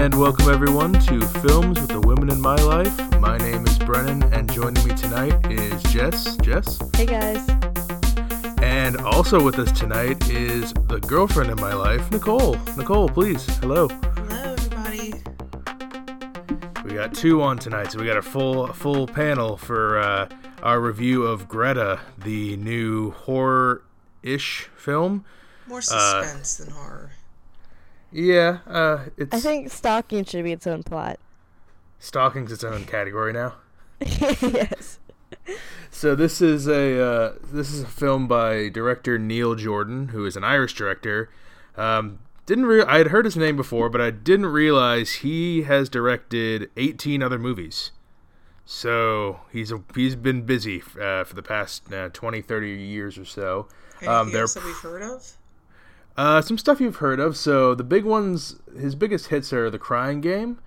And welcome everyone to Films with the Women in My Life. My name is Brennan, and joining me tonight is Jess. Jess. Hey guys. And also with us tonight is the girlfriend in my life, Nicole. Nicole, please. Hello. Hello, everybody. We got two on tonight, so we got a full full panel for uh, our review of Greta, the new horror-ish film. More suspense than horror. Yeah, uh, it's I think stalking should be its own plot. stalking's its own category now. yes. So this is a uh, this is a film by director Neil Jordan, who is an Irish director. Um, didn't re- I had heard his name before, but I didn't realize he has directed 18 other movies. So he's a, he's been busy uh, for the past uh, 20, 30 years or so. Anything Um, they're else that we've heard of? Uh, some stuff you've heard of. So the big ones, his biggest hits are The Crying Game,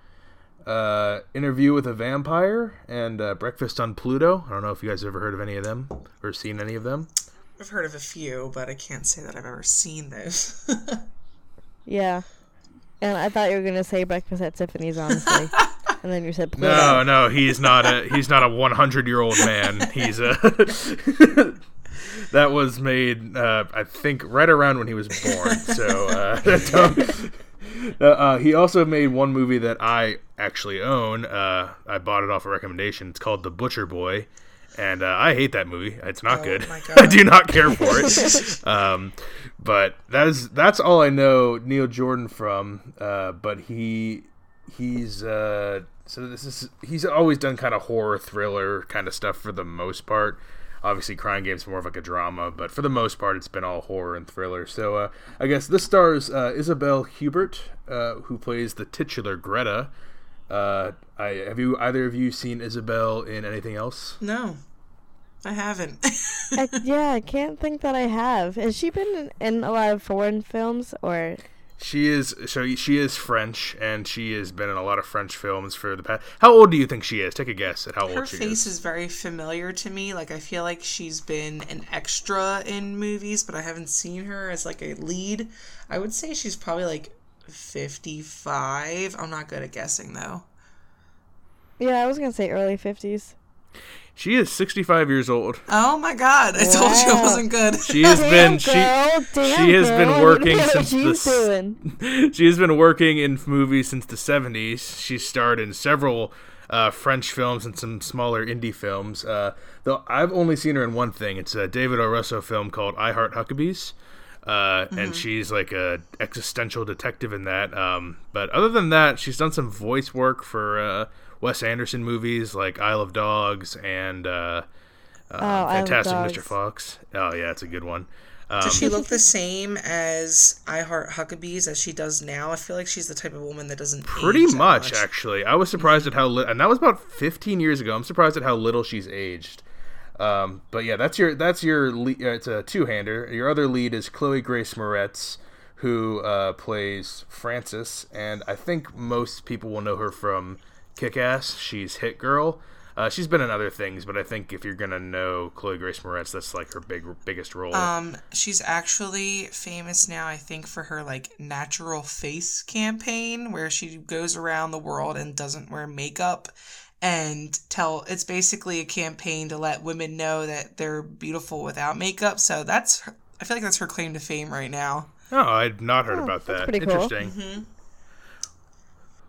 uh, Interview with a Vampire, and uh, Breakfast on Pluto. I don't know if you guys have ever heard of any of them or seen any of them. I've heard of a few, but I can't say that I've ever seen those. Yeah. And I thought you were gonna say breakfast at Tiffany's, honestly. and then you said Pluto. No, no, he's not a he's not a 100 year old man. He's a that was made uh, I think right around when he was born. So uh, uh, uh, he also made one movie that I actually own. Uh, I bought it off a recommendation. It's called The Butcher Boy. And uh, I hate that movie. It's not Oh good. I do not care for it. um, but that is that's all I know Neil Jordan from. Uh, but he he's uh, so this is he's always done kind of horror thriller kind of stuff for the most part. Obviously, Crying Game's more of like a drama, but for the most part, it's been all horror and thriller. So uh, I guess this stars uh, Isabelle Huppert, uh, who plays the titular Greta. Uh, I have you either of you seen Isabel in anything else? no, I haven't. I, yeah, I can't think that I have. Has she been in, in a lot of foreign films or? She is so she is French, and she has been in a lot of French films for the past. How old do you think she is? Take a guess at how Her old she is. Her face is. is very familiar to me. Like I feel like she's been an extra in movies, but I haven't seen her as like a lead. I would say she's probably like fifty-five. I'm not good at guessing though. Yeah, I was gonna say early fifties. She is sixty-five years old. Oh my god! I told you it wasn't good. She has been she girl, damn she has been girl, you working what since the doing. she has been working in movies since the seventies. She starred in several uh, French films and some smaller indie films. Uh, though I've only seen her in one thing. It's a David O. Russell film called I Heart Huckabees. Uh, and she's like a existential detective in that. Um, but other than that, she's done some voice work for uh, Wes Anderson movies like Isle of Dogs and uh, uh, Oh, Fantastic Mr. Dogs. Fox. Oh yeah, it's a good one. Um, Does she look the same as I Heart Huckabees as she does now? I feel like she's the type of woman that doesn't pretty age that much, actually. I was surprised at how li- and that was about 15 years ago. I'm surprised at how little she's aged. Um, but yeah, that's your that's your le- uh, it's a two hander. Your other lead is Chloe Grace Moretz, who uh, plays Frances, and I think most people will know her from Kick Ass. She's Hit Girl. Uh, she's been in other things, but I think if you're gonna know Chloe Grace Moretz, that's like her big biggest role. Um, she's actually famous now, I think, for her like natural face campaign, where she goes around the world and doesn't wear makeup, and tell. It's basically a campaign to let women know that they're beautiful without makeup. So that's, her, I feel like that's her claim to fame right now. Oh, I'd not heard Oh, about that's that. pretty cool. Interesting.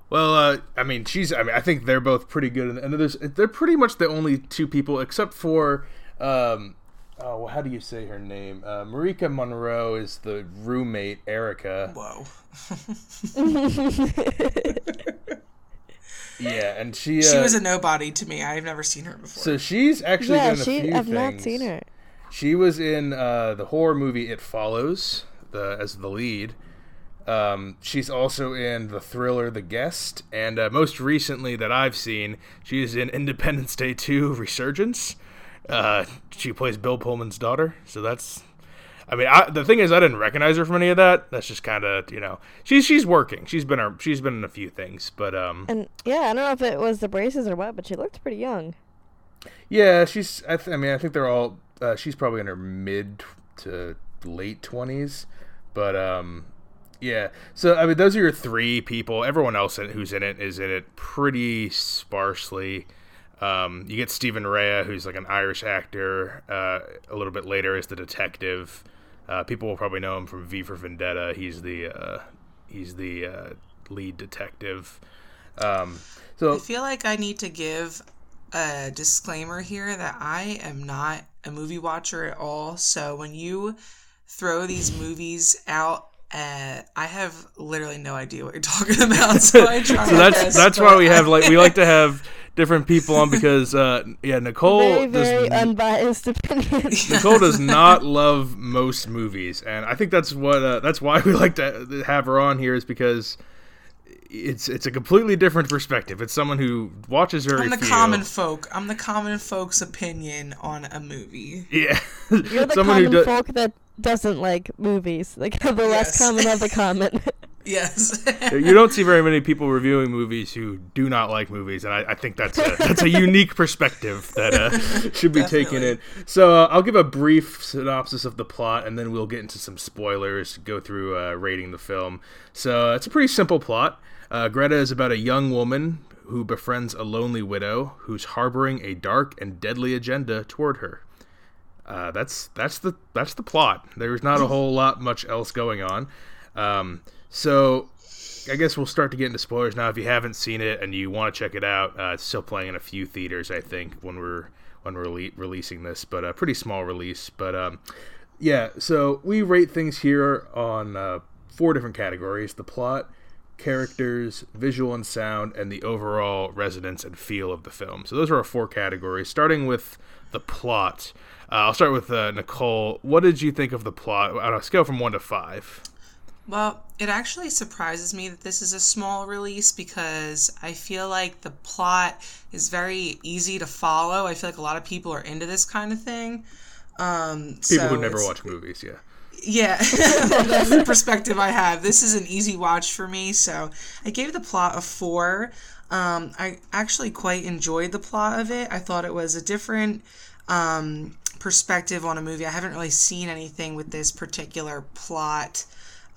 Well, uh, I mean, she's. I mean, I think they're both pretty good, and- and there's they're pretty much the only two people, except for, um, oh, well, how do you say her name? Uh, Marika Monroe is the roommate, Erica. Whoa. Yeah, and she. Uh, She was a nobody to me. I've never seen her before. so she's actually Yeah, been a she. few I've things. not seen her. She was in uh, the horror movie It Follows the as the lead. Um, she's also in the thriller The Guest, and uh, most recently that I've seen, she is in Independence Day 2 Resurgence. Uh, she plays Bill Pullman's daughter, so that's. I mean, I, the thing is, I didn't recognize her from any of that. That's just kind of, you know, she's she's working. She's been a, she's been in a few things, but um, And yeah, I don't know if it was the braces or what, but she looked pretty young. Yeah, she's. I, th- I mean, I think they're all. Uh, she's probably in her mid to late twenties, but um, Yeah. So I mean, those are your three people. Everyone else who's in it is in it pretty sparsely. Um, you get Stephen Rea, who's like an Irish actor. Uh, a little bit later is the detective. Uh, people will probably know him from V for Vendetta. He's the uh, he's the uh, lead detective. Um, so I feel like I need to give a disclaimer here that I am not a movie watcher at all. So when you throw these movies out uh, I have literally no idea what you're talking about, so I try. so that's best, that's why we have like we like to have different people on because uh, yeah, Nicole very very does, unbiased opinion. Nicole does not love most movies, and I think that's what uh, that's why we like to have her on here is because it's it's a completely different perspective. It's someone who watches very. I'm the few. common folk. I'm the common folk's opinion on a movie. Yeah, you're the someone common who do- folk that doesn't like movies. Like the less common of the common. yes. you don't see very many people reviewing movies who do not like movies, and I, I think that's a, that's a unique perspective that uh, should be Definitely. taken in. So uh, I'll give a brief synopsis of the plot, and then we'll get into some spoilers, go through uh, rating the film. So it's a pretty simple plot. Uh, Greta is about a young woman who befriends a lonely widow who's harboring a dark and deadly agenda toward her. Uh, that's that's the that's the plot. There's not a whole lot much else going on. Um, so I guess we'll start to get into spoilers now. If you haven't seen it and you want to check it out, uh, it's still playing in a few theaters. I think when we're when we're le- releasing this, but a pretty small release. But um, yeah, so we rate things here on uh, four different categories: the plot, characters, visual and sound, and the overall resonance and feel of the film. So those are our four categories. Starting with the plot. Uh, I'll start with uh, Nicole. What did you think of the plot on a scale from one to five? Well, it actually surprises me that this is a small release because I feel like the plot is very easy to follow. I feel like a lot of people are into this kind of thing. Um, people so who never watch movies, yeah. Yeah, that's the perspective I have. This is an easy watch for me, so I gave the plot a four. Um, I actually quite enjoyed the plot of it. I thought it was a different um, perspective on a movie. I haven't really seen anything with this particular plot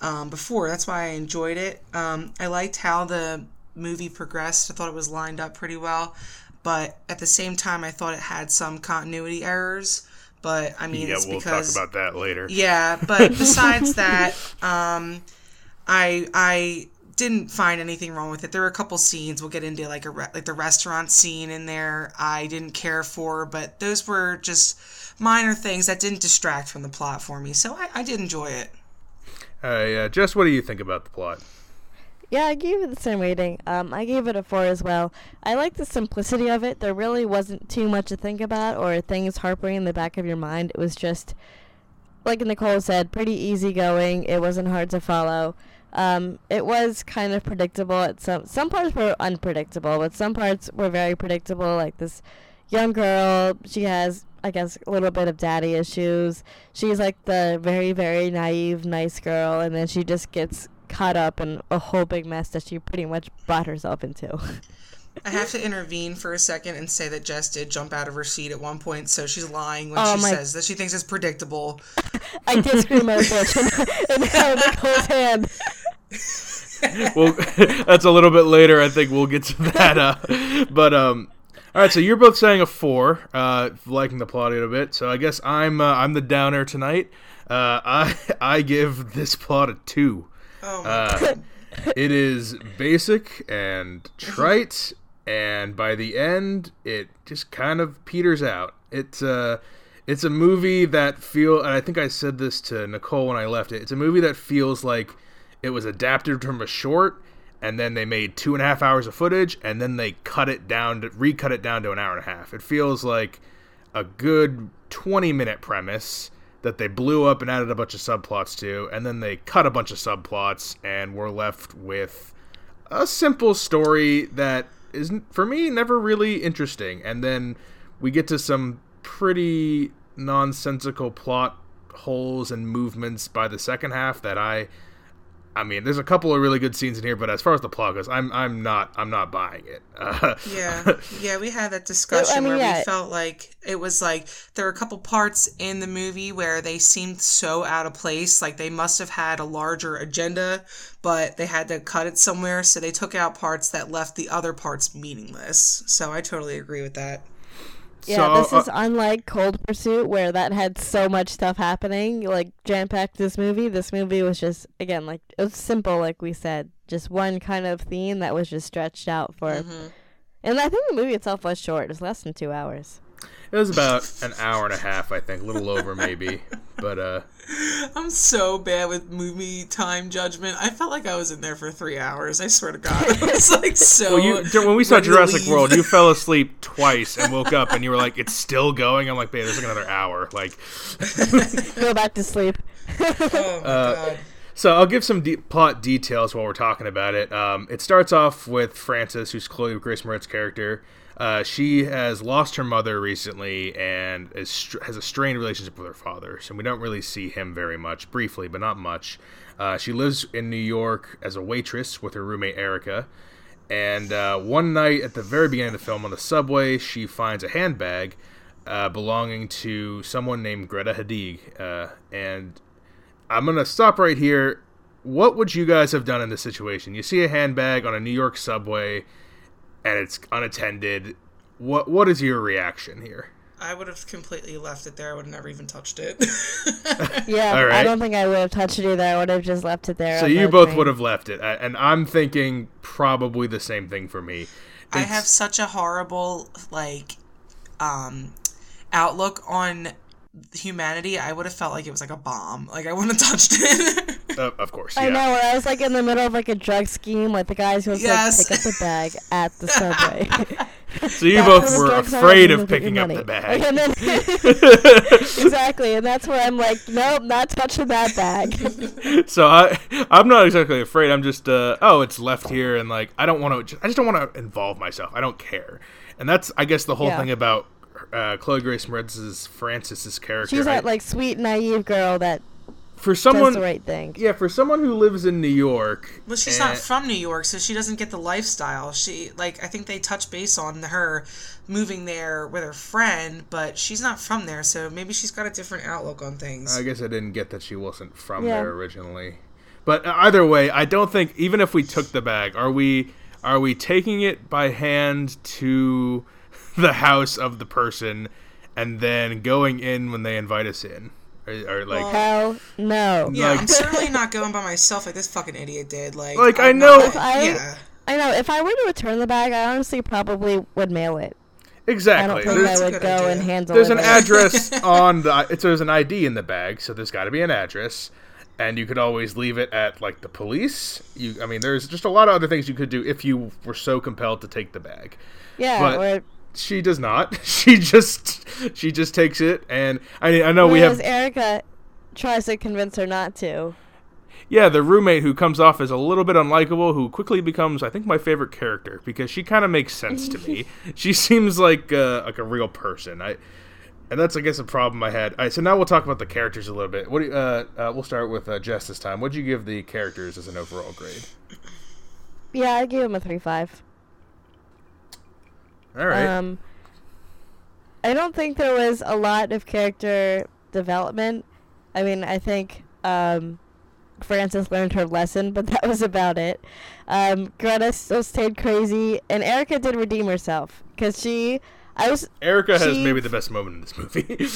um, before. That's why I enjoyed it. Um, I liked how the movie progressed. I thought it was lined up pretty well, but at the same time, I thought it had some continuity errors. But I mean, yeah, it's we'll because talk about that later. Yeah, but besides that, um, I I didn't find anything wrong with it. There were a couple scenes we'll get into, like a re- like the restaurant scene in there. I didn't care for, but those were just minor things that didn't distract from the plot for me. So I, I did enjoy it. Uh, yeah, Jess, what do you think about the plot? Yeah, I gave it the same rating. Um, I gave it a four as well. I like the simplicity of it. There really wasn't too much to think about or things harping in the back of your mind. It was just, like Nicole said, pretty easygoing. It wasn't hard to follow. Um, it was kind of predictable. At some some parts were unpredictable, but some parts were very predictable. Like this young girl, she has, I guess, a little bit of daddy issues. She's like the very very naive, nice girl, and then she just gets caught up in a whole big mess that she pretty much brought herself into. I have to intervene for a second and say that Jess did jump out of her seat at one point, so she's lying when oh she says that she thinks it's predictable. I did scream my bitch and held Nicole's hand. well, that's a little bit later. I think we'll get to that. Uh, but um, all right. So you're both saying a four, uh, liking the plot a little bit. So I guess I'm uh, I'm the downer tonight. Uh, I I give this plot a two. Oh my uh, god. It is basic and trite, and by the end, it just kind of peters out. It's uh, it's a movie that feel, and I think I said this to Nicole when I left it. It's a movie that feels like it was adapted from a short, and then they made two and a half hours of footage, and then they cut it down to recut it down to an hour and a half. It feels like a good twenty minute premise that they blew up and added a bunch of subplots to, and then they cut a bunch of subplots, and we're left with a simple story that isn't for me never really interesting. And then we get to some pretty nonsensical plot holes and movements by the second half that I I mean, there's a couple of really good scenes in here, but as far as the plot goes, I'm I'm not I'm not buying it. Uh, yeah, yeah, we had that discussion I mean, where yeah. we felt like it was like there were a couple parts in the movie where they seemed so out of place, like they must have had a larger agenda, but they had to cut it somewhere, so they took out parts that left the other parts meaningless. So I totally agree with that. Yeah, So, this uh, is unlike Cold Pursuit, where that had so much stuff happening, like jam packed. This movie, this movie was just again like it was simple, like we said, just one kind of theme that was just stretched out for. Mm-hmm. And I think the movie itself was short; it was less than two hours. It was about an hour and a half, I think, a little over maybe. But uh, I'm so bad with movie time judgment. I felt like I was in there for three hours. I swear to God, I was like so. well, you when we saw Jurassic leave. World, you fell asleep twice and woke up, and you were like, "It's still going." I'm like, "Babe, there's like another hour." Like, Go back to sleep. Oh my Uh, God. So I'll give some de- plot details while we're talking about it. Um, it starts off with Frances, who's Chloe Grace Moretz's character. Uh, she has lost her mother recently and is has a strained relationship with her father. So we don't really see him very much, briefly, but not much. Uh, she lives in New York as a waitress with her roommate Erica. And uh, one night at the very beginning of the film on the subway, she finds a handbag uh, belonging to someone named Greta Hideg. Uh, and I'm gonna stop right here. What would you guys have done in this situation? You see a handbag on a New York subway, and it's unattended. What What is your reaction here? I would have completely left it there. I would have never even touched it. Yeah, All I don't think I would have touched it either. I would have just left it there. So you the both train. would have left it, and I'm thinking probably the same thing for me. I have such a horrible like um outlook on humanity. I would have felt like it was like a bomb. Like I wouldn't have touched it. uh, of course, yeah. I know. I was like in the middle of like a drug scheme, with the guys who was Yes. like pick up the bag at the subway. So you both were afraid of then you get picking up money. the bag. And then exactly, and that's where I'm like, nope, not touching that bag. so I I'm not exactly afraid. I'm just uh oh it's left here and like I don't want to I just don't want to involve myself. I don't care. And that's I guess the whole Yeah. thing about uh, Chloe Grace Moretz's Frances's character. She's I- that like sweet, naive girl that for does someone the right thing. yeah for someone who lives in New York. well, she's and- not from New York, so she doesn't get the lifestyle. She like I think they touch base on her moving there with her friend, but she's not from there, so maybe she's got a different outlook on things. I guess I didn't get that she wasn't from Yeah. there originally. But uh, either way, I don't think even if we took the bag, are we are we taking it by hand to the house of the person and then going in when they invite us in? Or, or like Well, Hell no. yeah, like- I'm certainly not going by myself like this fucking idiot did. Like, Like, I I'm know- not- If I- yeah. I know. If I were to return the bag, I honestly probably would mail it. Exactly. I exactly. don't think There's, That's would go idea. and handle there's it. an address on the it's there's an ID in the bag, so there's got to be an address. And you could always leave it at like the police. You, I mean, there's just a lot of other things you could do if you were so compelled to take the bag. Yeah, but- or she does not. She just she just takes it, and I I know we have Erica tries to convince her not to. yeah the roommate who comes off as a little bit unlikable, who quickly becomes I think my favorite character because she kind of makes sense to me. She seems like uh, like a real person. I and that's I guess a problem I had. All right, so now we'll talk about the characters a little bit. What do you, uh, uh, we'll start with uh, Jess this time. What'd you give the characters as an overall grade? Yeah, I gave him a three five. All right. Um, I don't think there was a lot of character development. I mean, I think um, Frances learned her lesson, but that was about it. Um, Greta still stayed crazy, and Erica did redeem herself because she. I was Erica has she- maybe the best moment in this movie.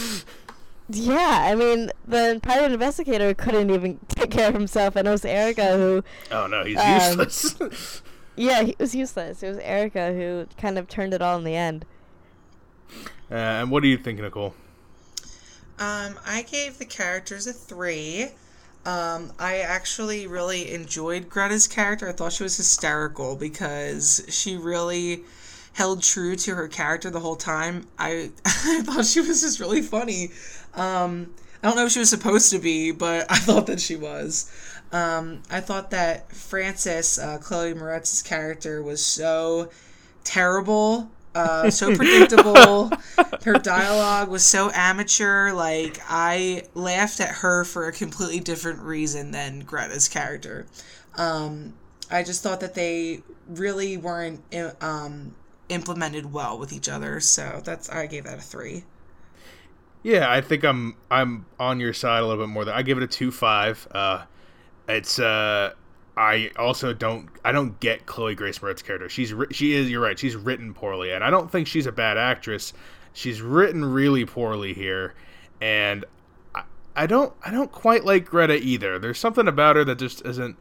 yeah. I mean, the private investigator couldn't even take care of himself, and it was Erica who. oh no, he's Um, useless. Yeah, he was useless. It was Erica who kind of turned it all in the end. uh, and what do you think, Nicole? Um, I gave the characters a three. Um, I actually really enjoyed Greta's character. I thought she was hysterical because she really held true to her character the whole time. I I thought she was just really funny. Um, I don't know if she was supposed to be, but I thought that she was. Um, I thought that Frances, uh, Chloe Moretz's character, was so terrible, uh, so predictable. her dialogue was so amateur. Like I laughed at her for a completely different reason than Greta's character. Um, I just thought that they really weren't um, implemented well with each other. So that's I gave that a three. Yeah, I think I'm I'm on your side a little bit more. Than I give it a two five. Uh, it's uh, I also don't I don't get Chloe Grace Moretz's character. She's she is you're right. She's written poorly, and I don't think she's a bad actress. She's written really poorly here, and I, I don't I don't quite like Greta either. There's something about her that just isn't.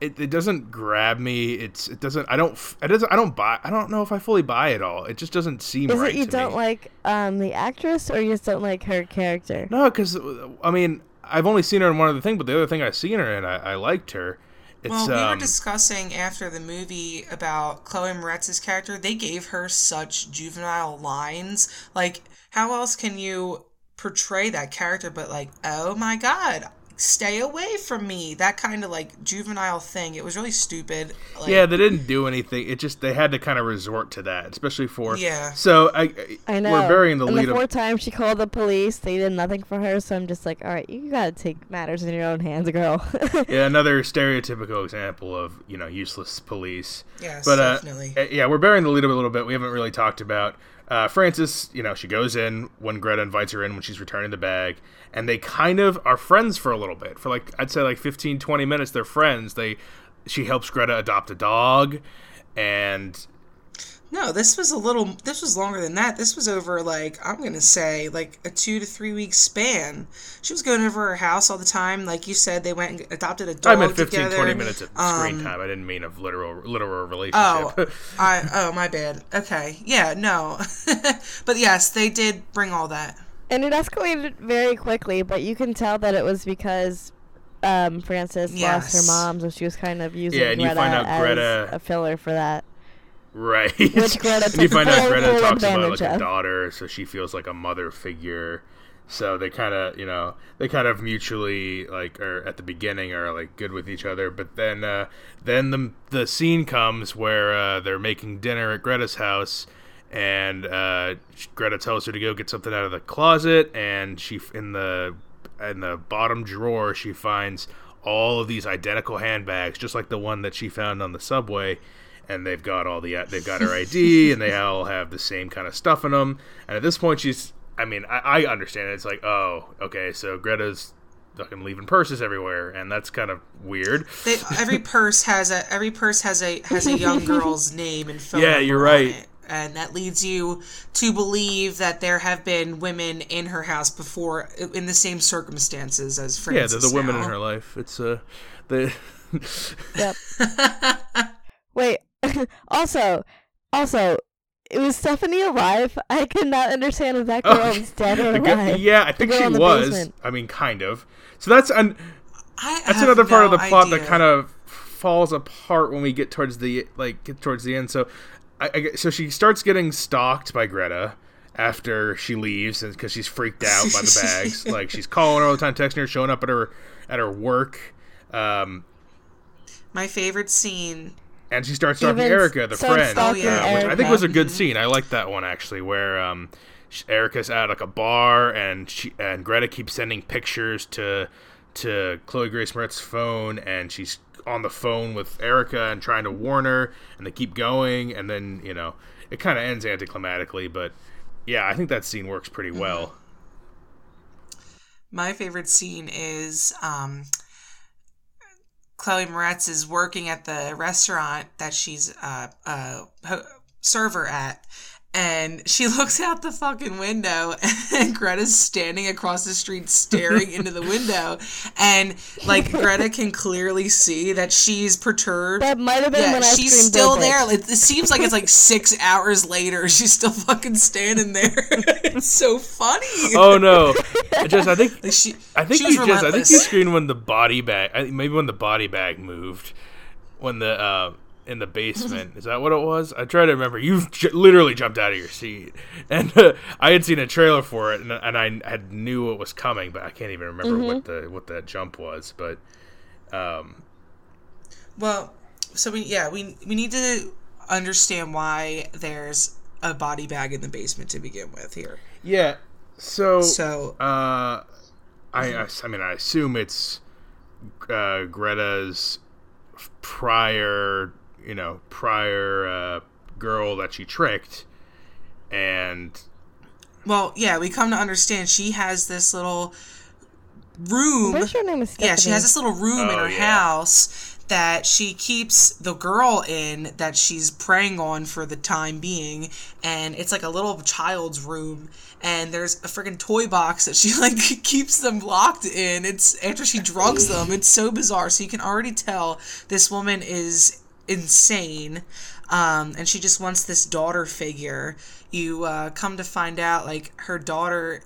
It, it doesn't grab me. It's it doesn't. I don't. It doesn't. I don't buy. I don't know if I fully buy it all. It just doesn't seem Is right. it you don't me. like um the actress or you just don't like her character? No, because I mean I've only seen her in one other thing, but the other thing I've seen her in, I, I liked her. It's, well, we were um, discussing after the movie about Chloe Moretz's character. They gave her such juvenile lines. Like, how else can you portray that character but like, oh my god, stay away from me? That kind of like juvenile thing. It was really stupid. Like, yeah, they didn't do anything. It just they had to kind of resort to that, especially for Yeah. So I, I know. we're burying the and lead. the of, fourth time she called the police, they did nothing for her. So I'm just like, all right, you gotta take matters in your own hands, girl. yeah, another stereotypical example of you know useless police. Yes, but uh, definitely. uh, yeah, we're burying the lead of a little bit. We haven't really talked about uh, Frances. You know, she goes in when Greta invites her in when she's returning the bag, and they kind of are friends for a little bit. For like I'd say like 15, 20 minutes, they're friends. They she helps Greta adopt a dog, and No, this was a little. This was longer than that. This was over like I'm gonna say like a two to three week span. She was going over her house all the time. Like you said, they went and adopted a dog I meant 15, together. 20 minutes of screen Um, time. I didn't mean of literal literal relationship. Oh, I oh my bad. Okay, yeah, no, but yes, they did bring all that. and it escalated very quickly, but you can tell that it was because um, Frances lost her mom, so she was kind of using Yeah, and you find out as Greta- a filler for that. Right. Which Greta and you find out Greta talks about like advantage a daughter, so she feels like a mother figure. So they kind of, you know, they kind of mutually like, are at the beginning are like good with each other. But then, uh, then the the scene comes where uh, they're making dinner at Greta's house, and uh, Greta tells her to go get something out of the closet, and she in the in the bottom drawer she finds all of these identical handbags, just like the one that she found on the subway and they've got all the they've got her ID and they all have the same kind of stuff in them. And at this point, she's I mean I, I understand it. It's like oh okay, so Greta's fucking leaving purses everywhere, and that's kind of weird. They, every purse has a every purse has a has a young girl's name and phone. Yeah, you're on right. it. And that leads you to believe that there have been women in her house before, in the same circumstances as Frances. yeah, Frances. they're the women in her life. It's uh the Yep. Wait. also, also, it was Stephanie alive? I could not understand if that girl was dead or Oh, alive. yeah, I think girl she in the was. basement. I mean, kind of. So that's an I that's have another part of the plot that kind of falls apart when we get towards the like get towards the end. So, I, I so she starts getting stalked by Greta after she leaves because she's freaked out by the bags. like she's calling her all the time, texting her, showing up at her at her work, um, My favorite scene. And she starts talking to Even Erica, the friend, stalking uh, which I think Erica. was a good scene. I like that one actually, where um, sh- Erica's at like a bar and she and Greta keeps sending pictures to to Chloe Grace Moretz's phone, and she's on the phone with Erica and trying to warn her, and they keep going, and then you know it kind of ends anticlimactically, but yeah, I think that scene works pretty well. My favorite scene is um, Chloe Moretz is working at the restaurant that she's uh, a server at. And she looks out the fucking window, and Greta's standing across the street staring into the window. And, like, Greta can clearly see that she's perturbed. That might have been Yeah, when I she's still "Go, there. bitch." Like, it seems like it's like six hours later. She's still fucking standing there. it's so funny. Oh no, I just I think Like she, I think she was you just I think relentless. you screamed when the body bag maybe when the body bag moved when the uh in the basement is that what it was I try to remember you j- literally jumped out of your seat and uh, I had seen a trailer for it and, and I had knew it was coming but I can't even remember what the what that jump was but um Well, so we yeah we we need to understand why there's a body bag in the basement to begin with here. Yeah. So. So Uh, I, I, I mean, I assume it's uh, Greta's prior, you know, prior uh, girl that she tricked, and Well, yeah, we come to understand she has this little room. What's your name is Yeah, she has this little room in Oh, her yeah. house that she keeps the girl in that she's preying on for the time being and it's like a little child's room and there's a freaking toy box that she like keeps them locked in it's after she drugs them it's so bizarre so you can already tell this woman is insane um, and she just wants this daughter figure you uh, come to find out like her daughter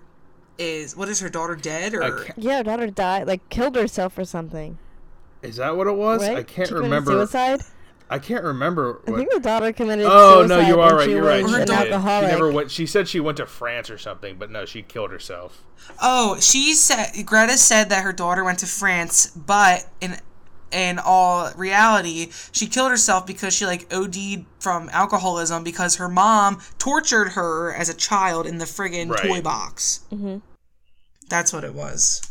is what is her daughter dead or I Yeah, her daughter died, like killed herself or something. is that what it was? Right? I can't She remember. Suicide. I can't remember. I think the daughter committed oh suicide. no, you are right. You're right. She an did. She never went. She said she went to France or something, but no, she killed herself. Oh, she said Greta said that her daughter went to France, but in in all reality, she killed herself because she like OD'd from alcoholism because her mom tortured her as a child in the friggin' Right. toy box. Mm-hmm. That's what it was.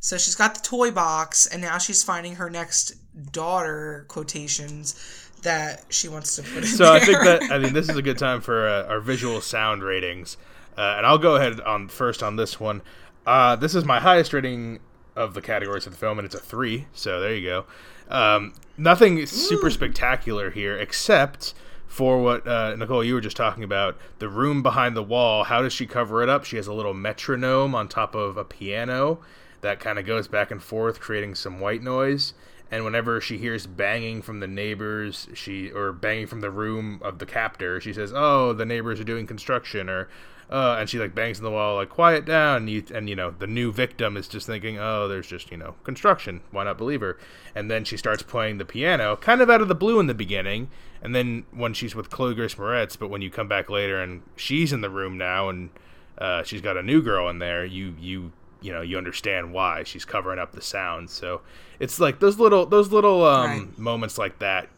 So she's got the toy box, and now she's finding her next daughter quotations that she wants to put in So I think that I mean this is a good time for uh, our visual sound ratings, uh, and I'll go ahead on first on this one. Uh, this is my highest rating of the categories of the film, and it's a three. So there you go. Um, nothing super spectacular here, except for what uh, Nicole you were just talking about. The room behind the wall. How does she cover it up? She has a little metronome on top of a piano that kind of goes back and forth, creating some white noise. And whenever she hears banging from the neighbors, she or banging from the room of the captor, she says, "Oh, the neighbors are doing construction," or uh, and she like bangs on the wall, like "Quiet down." And you, and you know the new victim is just thinking, "Oh, there's just you know construction. Why not believe her?" And then she starts playing the piano, kind of out of the blue in the beginning, and then when she's with Chloe Grace Moretz, but when you come back later and she's in the room now and uh, she's got a new girl in there, you you you know you understand why she's covering up the sound. So it's like those little those little um, Right. moments like that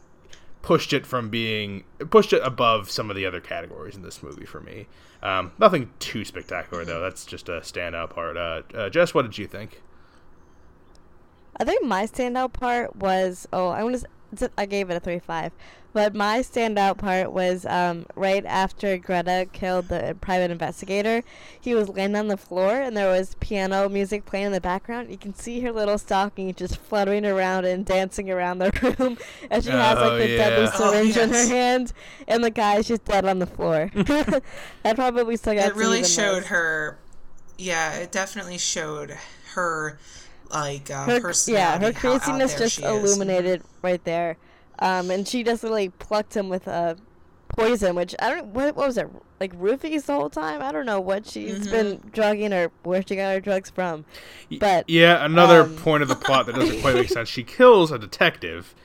pushed it from being pushed it above some of the other categories in this movie for me. Um, nothing too spectacular though. That's just a standout part. Uh, uh, Jess, what did you think? I think my standout part was oh I want to I gave it a three five, but my standout part was um, right after Greta killed the private investigator. He was laying on the floor and there was piano music playing in the background. You can see her little stocking just fluttering around and dancing around the room, and she has Oh, like the yeah. deadly Oh, syringe in her hand, and the guy's just dead on the floor. that probably stuck out. it to me really the showed most. her yeah it definitely showed her like uh, her, yeah, her craziness just she is. illuminated right there. Um, and she just really plucked him with a poison, which I don't. What, what was it? Like roofies the whole time? I don't know what she's Mm-hmm. been drugging or where she got her drugs from. But Yeah, another um, point of the plot that doesn't quite make sense. She kills a detective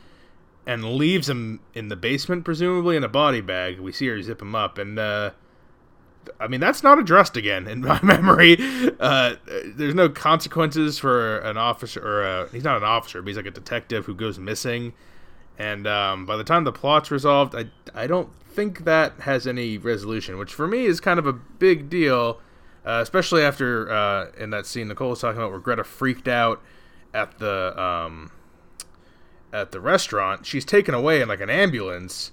and leaves him in the basement, presumably in a body bag. We see her zip him up, and uh, I mean that's not addressed again in my memory. Uh, there's no consequences for an officer, or uh he's not an officer, but he's like a detective who goes missing. And um, by the time the plot's resolved, I, I don't think that has any resolution, which for me is kind of a big deal, uh, especially after uh, in that scene Nicole was talking about where Greta freaked out at the um, at the restaurant. She's taken away in like an ambulance,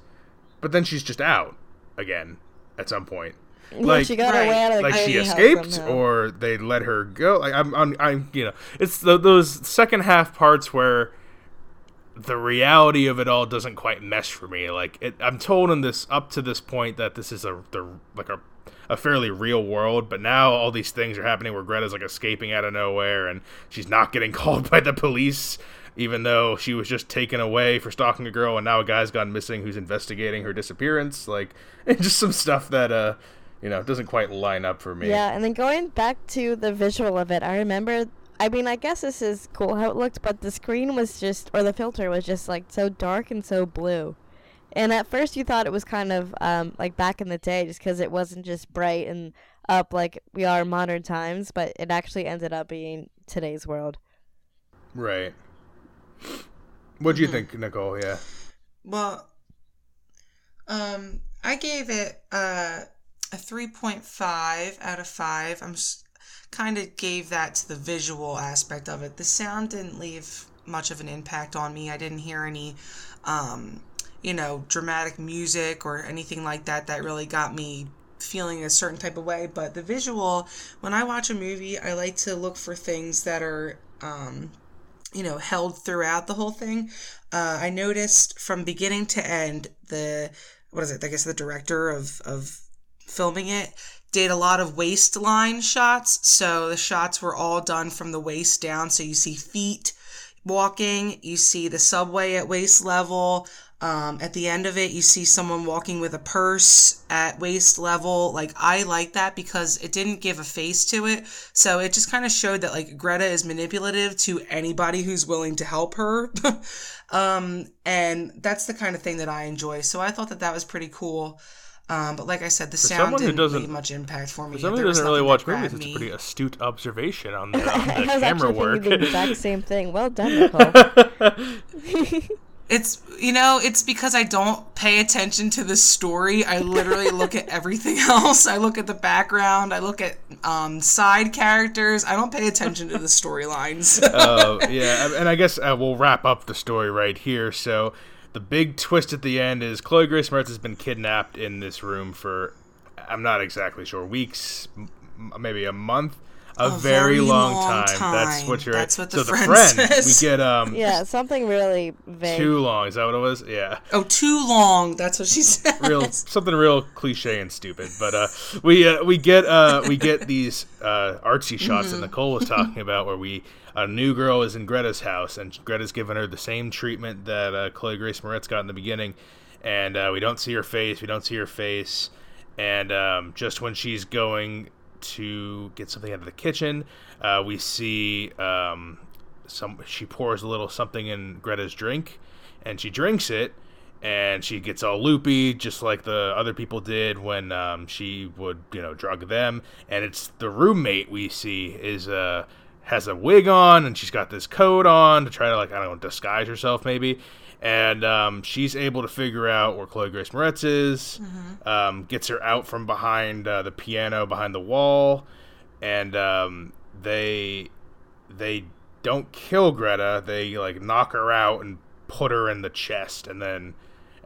but then she's just out again at some point. Like, she got right, away out of the like she escaped, or they let her go. Like I'm, I'm, I'm you know, it's the, those second half parts where the reality of it all doesn't quite mesh for me. Like it, I'm told in this up to this point that this is a the like a a fairly real world, but now all these things are happening where Greta's like escaping out of nowhere and she's not getting called by the police even though she was just taken away for stalking a girl and now a guy's gone missing who's investigating her disappearance like it's just some stuff that uh you know it doesn't quite line up for me Yeah, and then going back to the visual of it, I remember. I mean, I guess this is cool how it looked, but the screen was just, or the filter was just like so dark and so blue. And at first, you thought it was kind of um, like back in the day, just because it wasn't just bright and up like we are in modern times, but it actually ended up being today's world. right what do you think nicole yeah Well, um, I gave it uh, a 3.5 out of 5. I'm kind of gave that to the visual aspect of it. The sound didn't leave much of an impact on me. I didn't hear any um, you know, dramatic music or anything like that that really got me feeling a certain type of way. But the visual, when I watch a movie, I like to look for things that are, um, you know, held throughout the whole thing. Uh, I noticed from beginning to end, the what is it? I guess the director of of filming it did a lot of waistline shots. So the shots were all done from the waist down. So you see feet walking, you see the subway at waist level. Um, at the end of it, you see someone walking with a purse at waist level. Like, I like that because it didn't give a face to it. So it just kind of showed that, like, Greta is manipulative to anybody who's willing to help her. um, and that's the kind of thing that I enjoy. So I thought that that was pretty cool. Um, but like I said, the for sound didn't leave much impact for me. For someone who doesn't really watch movies, it's a pretty astute observation on the, on the camera work. the exact same thing. Well done, Nicole. It's you know, it's because I don't pay attention to the story. I literally look at everything else. I look at the background. I look at um, side characters. I don't pay attention to the storylines. uh, yeah, and I guess uh, we'll wrap up the story right here. So the big twist at the end is Chloe Grace Moretz has been kidnapped in this room for I'm not exactly sure weeks, maybe a month a, a very, very, long, long time. time. That's what you're. That's what the so friend the friend says. we get um. Yeah, something really vague. Too long. Is that what it was? Yeah. Oh, too long. That's what she said. Real something real cliche and stupid. But uh, we uh, we get uh we get these uh artsy shots mm-hmm. that Nicole was talking about where we a new girl is in Greta's house and Greta's giving her the same treatment that uh, Chloe Grace Moretz got in the beginning, and uh, we don't see her face. We don't see her face. And um, just when she's going to get something out of the kitchen. Uh, we see um, some. She pours a little something in Greta's drink, and she drinks it, and she gets all loopy, just like the other people did when um, she would, you know, drug them. And it's the roommate we see is uh, has a wig on, and she's got this coat on to try to like I don't know disguise herself maybe and um, she's able to figure out where Chloe Grace Moretz is. Mm-hmm. Um, gets her out from behind uh, the piano, behind the wall, and um, they they don't kill Greta. They like knock her out and put her in the chest, and then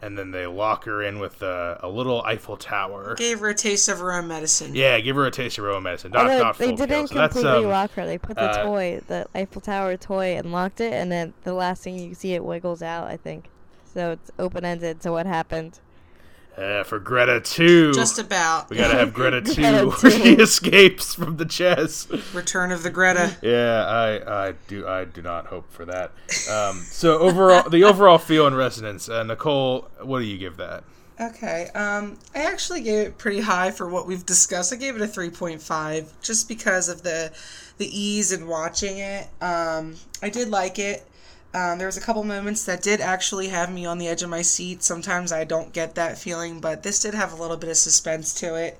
and then they lock her in with a, a, little Eiffel Tower. Gave her a taste of her own medicine. Yeah, give her a taste of her own medicine. Not, not they didn't kill. completely so um, lock her. They put the uh, toy, the Eiffel Tower toy, and locked it, and then the last thing you see, it wiggles out. I think so. It's open ended. So what happened? Uh, for Greta 2. Just about. We gotta have Greta 2 Greta where she escapes from the chess. Return of the Greta. Yeah, I, I do I do not hope for that. Um, so overall, the overall feel and resonance. Uh, Nicole, what do you give that? Okay, um, I actually gave it pretty high for what we've discussed. I gave it a 3.5 just because of the the ease in watching it. Um, I did like it. Um, there was a couple moments that did actually have me on the edge of my seat. Sometimes I don't get that feeling, but this did have a little bit of suspense to it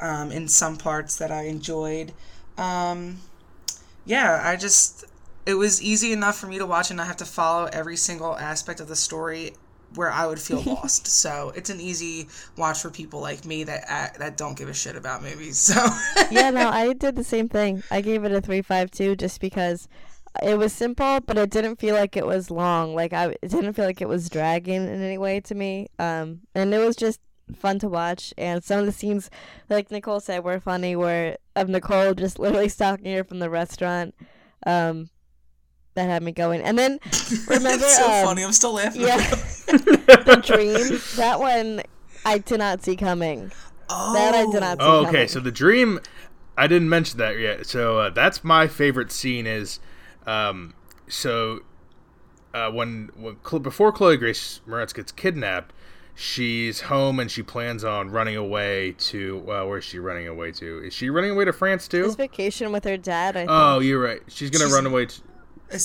um, in some parts that I enjoyed. Um, yeah, I just it was easy enough for me to watch and not have to follow every single aspect of the story where I would feel lost. So it's an easy watch for people like me that that don't give a shit about movies. So yeah, no, I did the same thing. I gave it a three five two just because it was simple, but it didn't feel like it was long. Like I, it didn't feel like it was dragging in any way to me. Um, and it was just fun to watch. And some of the scenes, like Nicole said, were funny. Where of Nicole just literally stalking her from the restaurant. Um, that had me going. And then remember, it's so um, funny. I'm still laughing. Yeah, the dream. That one I did not see coming. Oh. That I did not. See oh, okay. Coming. So the dream. I didn't mention that yet. So uh, that's my favorite scene. Is um, so uh, when, when before Chloe Grace Moretz gets kidnapped, she's home and she plans on running away to uh, where's she running away to? Is she running away to France too? This vacation with her dad. I think. Oh, you're right. She's gonna she's, run away. To,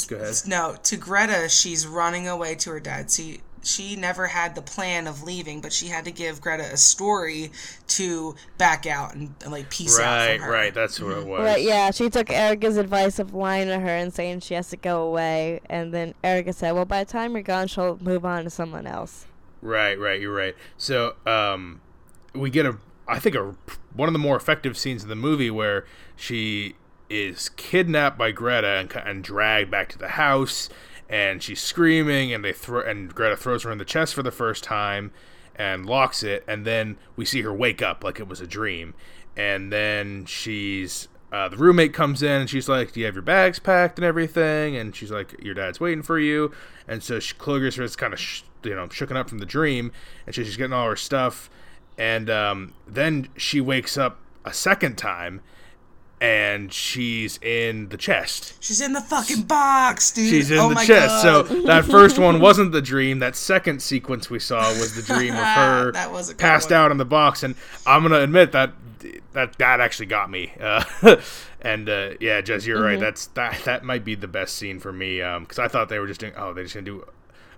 go ahead. No, to Greta, she's running away to her dad. See, she never had the plan of leaving, but she had to give Greta a story to back out and, and like peace right, out. Right, right. That's what it was. Right, yeah. She took Erica's advice of lying to her and saying she has to go away, and then Erica said, "Well, by the time you're gone, she'll move on to someone else." Right, right. You're right. So, um, we get a I think a one of the more effective scenes in the movie where she is kidnapped by Greta and, and dragged back to the house and she's screaming and they throw and Greta throws her in the chest for the first time and locks it and then we see her wake up like it was a dream and then she's uh, the roommate comes in and she's like, "Do you have your bags packed and everything?" And she's like, "Your dad's waiting for you." And so she, Kluger's is kind of sh- you know shooken up from the dream, and she's getting all her stuff, and um, then she wakes up a second time, and she's in the chest. She's in the fucking box, dude. She's in oh the chest. God. So that first one wasn't the dream. That second sequence we saw was the dream of her That was passed one. out in the box. And I'm gonna admit that that that actually got me. Uh, and uh, yeah, Jess, you're Mm-hmm. right. That's that that might be the best scene for me because I thought they were just doing. Oh, they're just gonna do.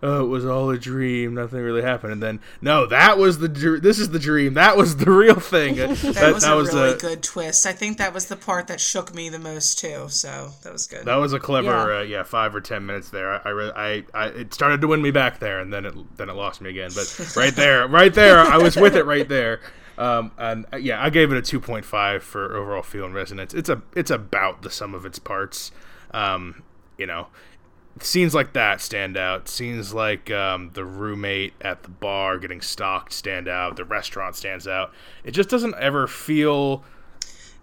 Oh, it was all a dream. Nothing really happened. And then no, that was the. dr- This is the dream. That was the real thing. that, that was a really the, good twist. I think that was the part that shook me the most too. So that was good. That was a clever, Yeah. yeah, uh, yeah five or ten minutes there. I, I, I, I, it started to win me back there, and then it, then it lost me again. But right there, right there, I was with it right there. Um, and uh, yeah, I gave it a two point five for overall feel and resonance. It's a, it's about the sum of its parts. Um, you know, scenes like that stand out. Scenes like um, the roommate at the bar getting stalked stand out. The restaurant stands out. It just doesn't ever feel.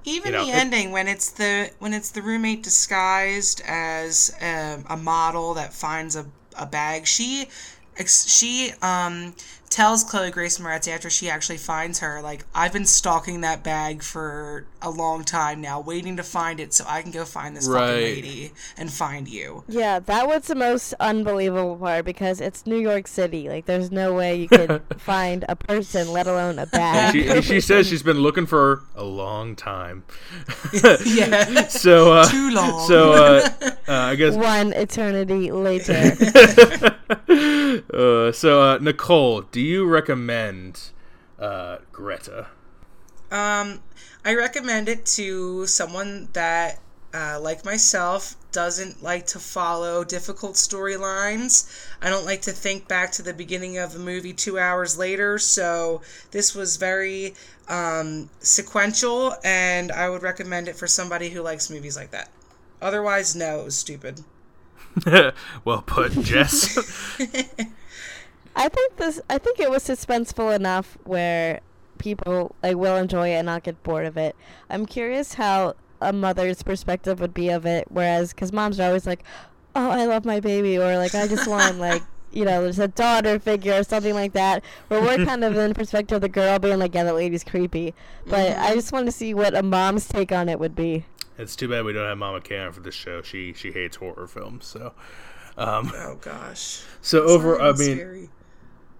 Even you know, the it- ending when it's the when it's the roommate disguised as um, a model that finds a, a bag. She ex- she um tells Chloe Grace Moretz after she actually finds her like I've been stalking that bag for a long time now, waiting to find it so I can go find this Right. fucking lady and find you. Yeah, that was the most unbelievable part because it's New York City. Like, there's no way you could find a person, let alone a bag. She, she says she's been looking for a long time. Yeah. so uh, Too long. So uh, uh, I guess One eternity later. uh, so uh, Nicole, do you recommend uh, Greta? Um, I recommend it to someone that, uh, like myself, doesn't like to follow difficult storylines. I don't like to think back to the beginning of the movie two hours later, so this was very um, sequential, and I would recommend it for somebody who likes movies like that. Otherwise, no, it was stupid. well put, Jess. I think this. I think it was suspenseful enough where people like will enjoy it and not get bored of it. I'm curious how a mother's perspective would be of it. Whereas, because moms are always like, "Oh, I love my baby," or like, "I just want like." You know, there's a daughter figure or something like that. Where we're kind of in the perspective of the girl being like, "Yeah, that lady's creepy," but I just want to see what a mom's take on it would be. it's too bad we don't have Mama Karen for this show. She she hates horror films. So, um, Oh gosh. so It's over. I mean, scary.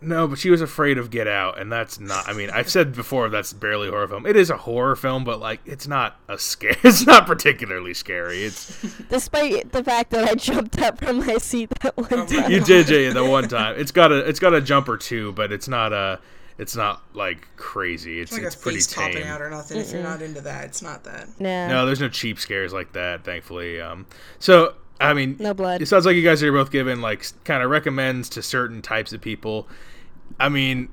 No, but she was afraid of Get Out, and that's not. I mean, I've said before that's barely a horror film. It is a horror film, but like it's not a scare. It's not particularly scary. It's Despite the fact that I jumped up from my seat that one time. you did Jay the one time. It's got a it's got a jump or two, but it's not a it's not like crazy. It's It's like it's a pretty face popping tame. out or nothing. If you're not into that, it's not that. No. No, there's no cheap scares like that, thankfully. Um, so I mean, No blood. It sounds like you guys are both giving like kind of recommends to certain types of people. I mean,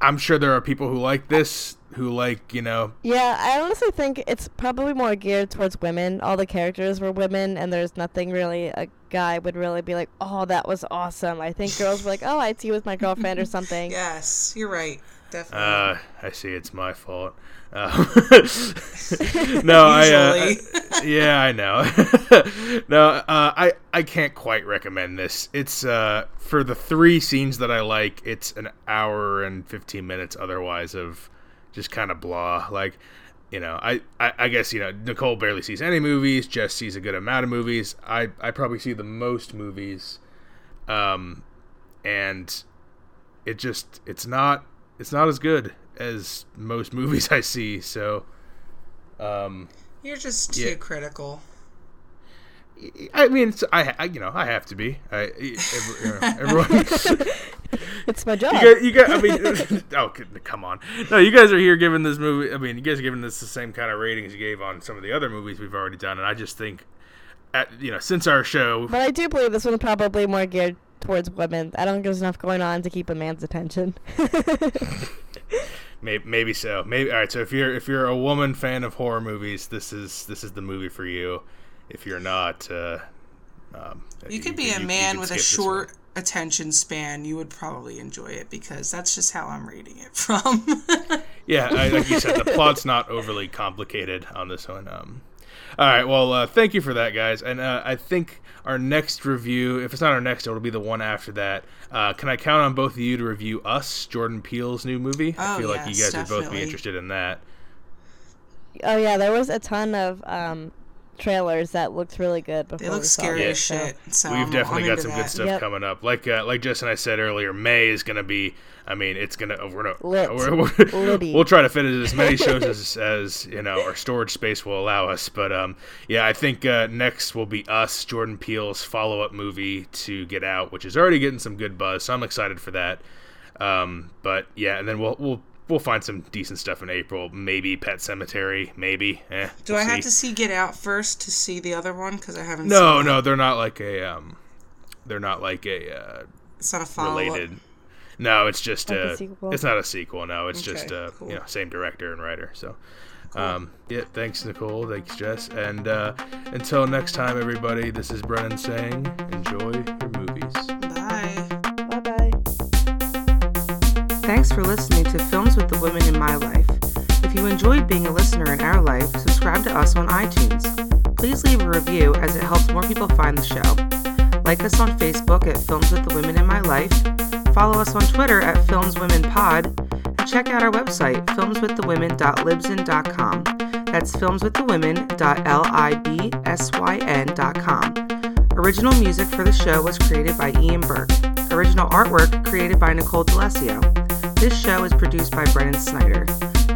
I'm sure there are people who like this, who like you know, Yeah, I honestly think it's probably more geared towards women. All the characters were women, and there's nothing really a guy would really be like, "Oh, that was awesome." I think girls were like, "Oh, I'd see with my girlfriend or something." Yes, you're right. Definitely. uh, I see it's my fault. Um, no, I, uh, I- yeah, I know. no, uh, I I can't quite recommend this. It's uh, for the three scenes that I like. It's an hour and fifteen minutes. Otherwise, of just kind of blah. Like, you know, I, I I guess you know Nicole barely sees any movies. Jess sees a good amount of movies. I I probably see the most movies. Um, and it just it's not it's not as good as most movies I see. So, um, You're just too yeah. critical. I mean, it's, I, I you know I have to be. I every, you know, everyone. It's my job. You got, you got. I mean, oh, come on. No, you guys are here giving this movie. I mean, you guys are giving this the same kind of ratings you gave on some of the other movies we've already done, and I just think, at, you know, since our show, but I do believe this one's probably more geared towards women. I don't think there's enough going on to keep a man's attention. Maybe, maybe so. Maybe all right. So if you're if you're a woman fan of horror movies, this is this is the movie for you. If you're not, uh, um, you could be a man with a short attention span. You would probably enjoy it because that's just how I'm reading it from. yeah, I, like you said, the plot's not overly complicated on this one. Um, all right. Well, uh, thank you for that, guys. And uh, I think our next review, if it's not our next, it'll be the one after that. Uh, can I count on both of you to review Us, Jordan Peele's new movie? Oh, I feel yes, like you guys definitely. would both be interested in that. Oh yeah, there was a ton of um, trailers that looked really good. Before they look we saw scary it, as so- shit. So We've I'm- definitely got some that. good stuff Yep. coming up. Like uh, like Jess and I said earlier, May is gonna be. I mean, it's gonna we're gonna Lit. We're, we're, we'll try to fit in as many shows as as you know our storage space will allow us. But um, yeah, I think uh, next will be us, Jordan Peele's follow up movie to Get Out, which is already getting some good buzz. So I'm excited for that. Um, but yeah, and then we'll we'll we'll find some decent stuff in April. Maybe Pet Sematary. Maybe. Eh, Do we'll I have to see Get Out first to see the other one? Because I haven't. No, seen no, it. they're not like a um, they're not like a uh, it's not a follow related. No, it's just Like a uh, sequel? it's not a sequel. No, it's Okay, just uh, cool. you know, same director and writer. So, um, yeah, thanks Nicole, thanks Jess, and uh, until next time, everybody. This is Brennan saying, enjoy Thanks for listening to Films with the Women in My Life. If you enjoyed being a listener in our life, subscribe to us on iTunes. Please leave a review as it helps more people find the show. Like us on Facebook at Films with the Women in My Life. Follow us on Twitter at FilmsWomenPod. And check out our website, filmswiththewomen.libsyn.com. That's filmswiththewomen.libsyn.com. Original music for the show was created by Ian Burke. Original artwork created by Nicole D'Alessio. This show is produced by Brennan Snyder.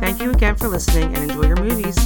Thank you again for listening and enjoy your movies.